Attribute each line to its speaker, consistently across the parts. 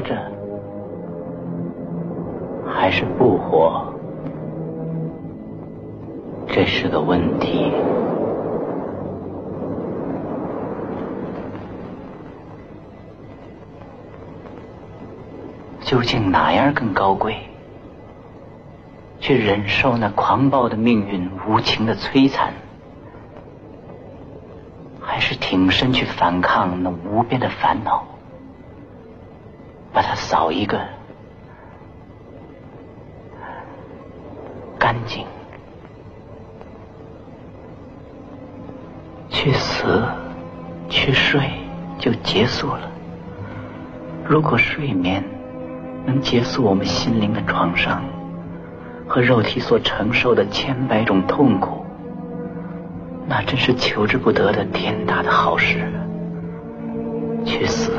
Speaker 1: 活着还是不活这是个问题。究竟哪样更高贵？去忍受那狂暴的命运无情的摧残？还是挺身去反抗那无边的烦恼？把它扫一个干净？去死，去睡，就结束了。如果睡眠。能结束我们心灵的创伤和肉体所承受的千百种痛苦，那真是求之不得的天大的好事。去死，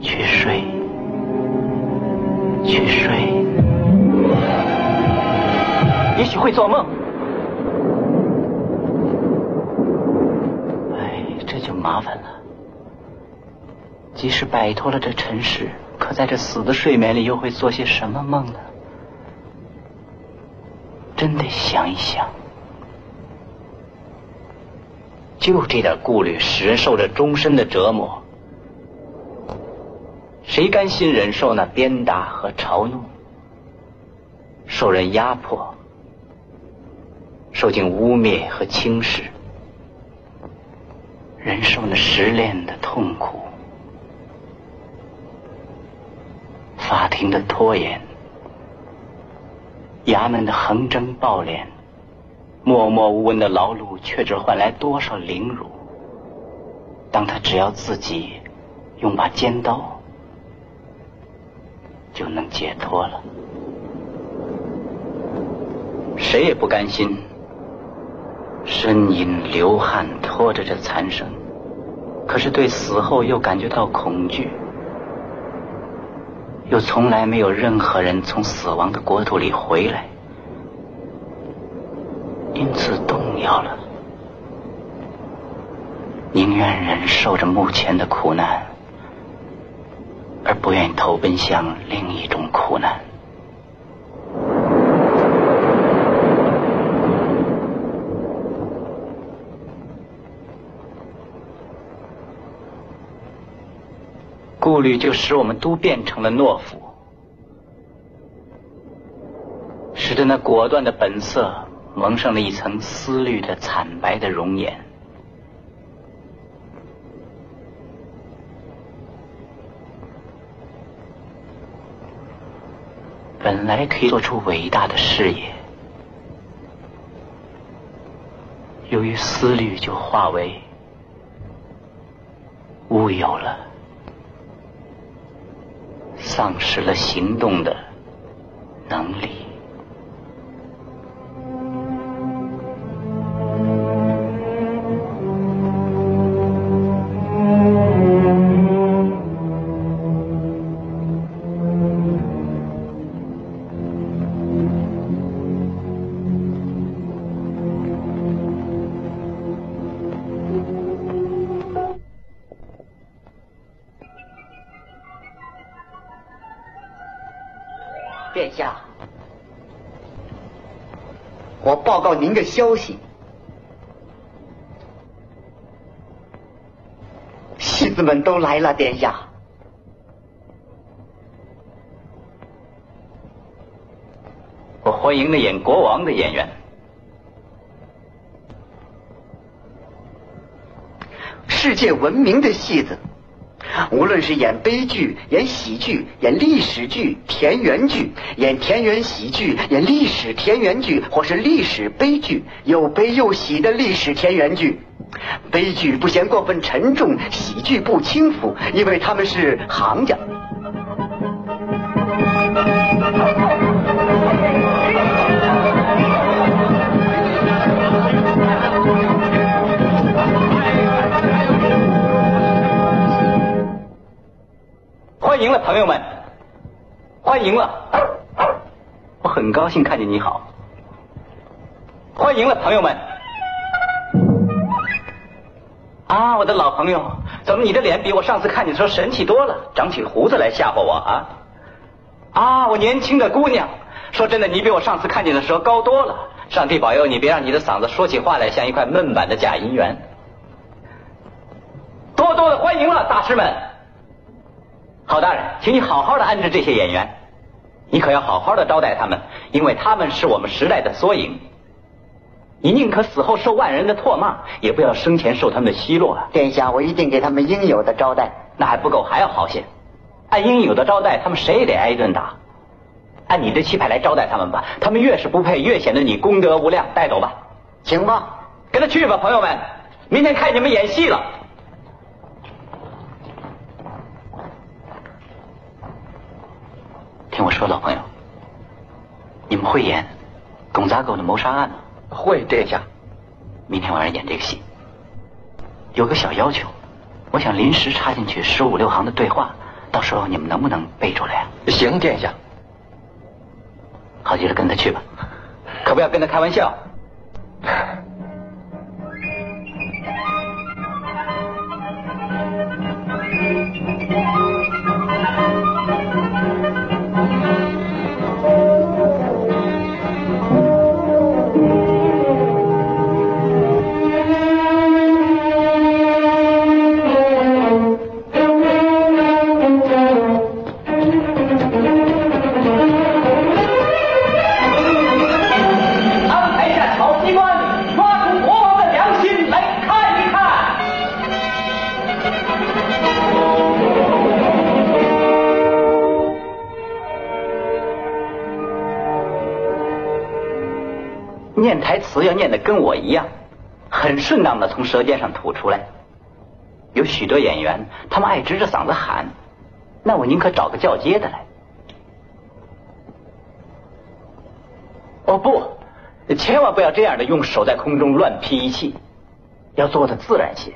Speaker 1: 去睡，去睡，也许会做梦。哎，这就麻烦了。即使摆脱了这尘世。可在这死的睡眠里，又会做些什么梦呢？真得想一想。就这点顾虑，使人受着终身的折磨。谁甘心忍受那鞭打和嘲弄？受人压迫，受尽污蔑和轻视，忍受那失恋的痛苦。法庭的拖延，衙门的横征暴敛，默默无闻的劳碌，却只换来多少凌辱？当他只要自己用把尖刀，就能解脱了。谁也不甘心，呻吟流汗，拖着这残生，可是对死后又感觉到恐惧。又从来没有任何人从死亡的国度里回来，因此动摇了，宁愿忍受着目前的苦难，而不愿投奔向另一种苦难。顾虑就使我们都变成了懦夫，使得那果断的本色蒙上了一层思虑的惨白的容颜。本来可以做出伟大的事业，由于思虑就化为乌有了。丧失了行动的能力。
Speaker 2: 报告您的消息，戏子们都来了，殿下。
Speaker 1: 我欢迎那演国王的演员。
Speaker 2: 世界闻名的戏子。无论是演悲剧、演喜剧、演历史剧、田园剧，演田园喜剧、演历史田园剧，或是历史悲剧，又悲又喜的历史田园剧，悲剧不嫌过分沉重，喜剧不轻浮，因为他们是行家。
Speaker 1: 高兴看见你好。欢迎了，朋友们！啊，我的老朋友，怎么你的脸比我上次看你的时候神气多了？长起胡子来吓唬我啊？啊，我年轻的姑娘，说真的，你比我上次看见的时候高多了。上帝保佑你，别让你的嗓子说起话来像一块闷板的假银元。多多的欢迎了，大师们。郝大人，请你好好的安置这些演员，你可要好好的招待他们，因为他们是我们时代的缩影。你宁可死后受万人的唾骂，也不要生前受他们的奚落啊！
Speaker 2: 殿下，我一定给他们应有的招待。
Speaker 1: 那还不够，还要好些。按应有的招待，他们谁也得挨一顿打。按你的气派来招待他们吧，他们越是不配，越显得你功德无量。带走吧，
Speaker 2: 行吧，
Speaker 1: 跟他去吧，朋友们，明天看你们演戏了。
Speaker 3: 听我说，老朋友，你们会演龚扎狗的谋杀案吗？
Speaker 4: 会，殿下。
Speaker 3: 明天晚上演这个戏，有个小要求，我想临时插进去十五六行的对话，到时候你们能不能背出来呀？
Speaker 4: 行，殿下。
Speaker 3: 好极了，跟他去吧，
Speaker 1: 可不要跟他开玩笑。念台词要念的跟我一样，很顺当的从舌尖上吐出来。有许多演员，他们爱直着嗓子喊，那我宁可找个叫街的来。哦不，千万不要这样的用手在空中乱劈一气，要做的自然些。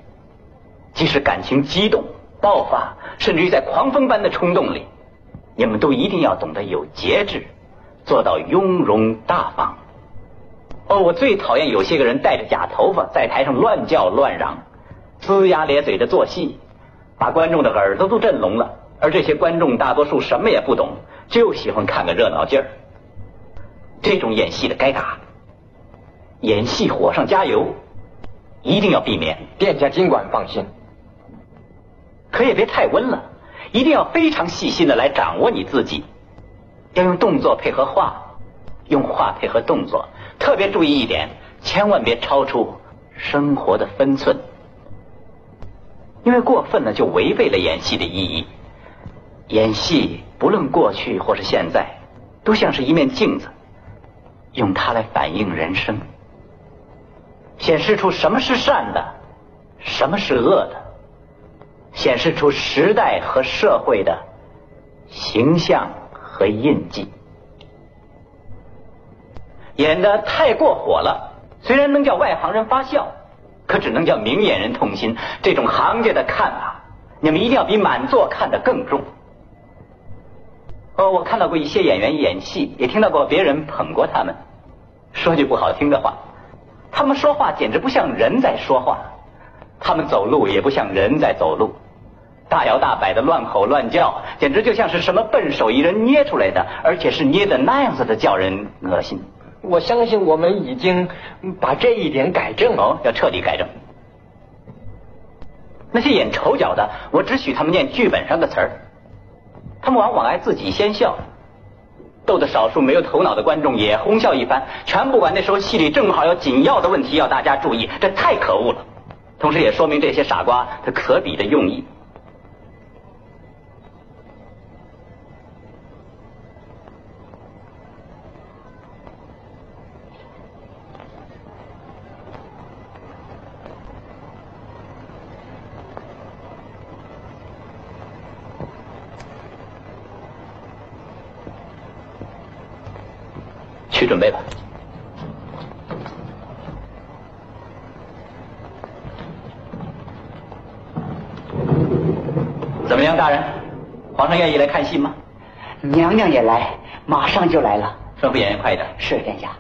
Speaker 1: 即使感情激动、爆发，甚至于在狂风般的冲动里，你们都一定要懂得有节制，做到雍容大方。哦，我最讨厌有些个人戴着假头发在台上乱叫乱嚷，龇牙咧嘴的做戏，把观众的耳朵都震聋了。而这些观众大多数什么也不懂，就喜欢看个热闹劲儿。这种演戏的该打，演戏火上加油，一定要避免。
Speaker 4: 殿下尽管放心，
Speaker 1: 可也别太温了，一定要非常细心的来掌握你自己，要用动作配合话，用话配合动作。特别注意一点，千万别超出生活的分寸，因为过分了就违背了演戏的意义。演戏不论过去或是现在，都像是一面镜子，用它来反映人生，显示出什么是善的，什么是恶的，显示出时代和社会的形象和印记。演的太过火了，虽然能叫外行人发笑，可只能叫明眼人痛心。这种行家的看法，你们一定要比满座看得更重。哦，我看到过一些演员演戏，也听到过别人捧过他们。说句不好听的话，他们说话简直不像人在说话，他们走路也不像人在走路，大摇大摆的乱吼乱叫，简直就像是什么笨手艺人捏出来的，而且是捏的那样子的，叫人恶心。
Speaker 4: 我相信我们已经把这一点改正了，
Speaker 1: 要彻底改正。那些演丑角的，我只许他们念剧本上的词儿，他们往往爱自己先笑，逗得少数没有头脑的观众也哄笑一番，全不管那时候戏里正好有紧要的问题要大家注意，这太可恶了。同时也说明这些傻瓜他可比的用意。去准备吧。怎么样，大人？皇上愿意来看戏吗？
Speaker 2: 娘娘也来，马上就来了。
Speaker 1: 吩咐演员快一点。
Speaker 2: 是殿下。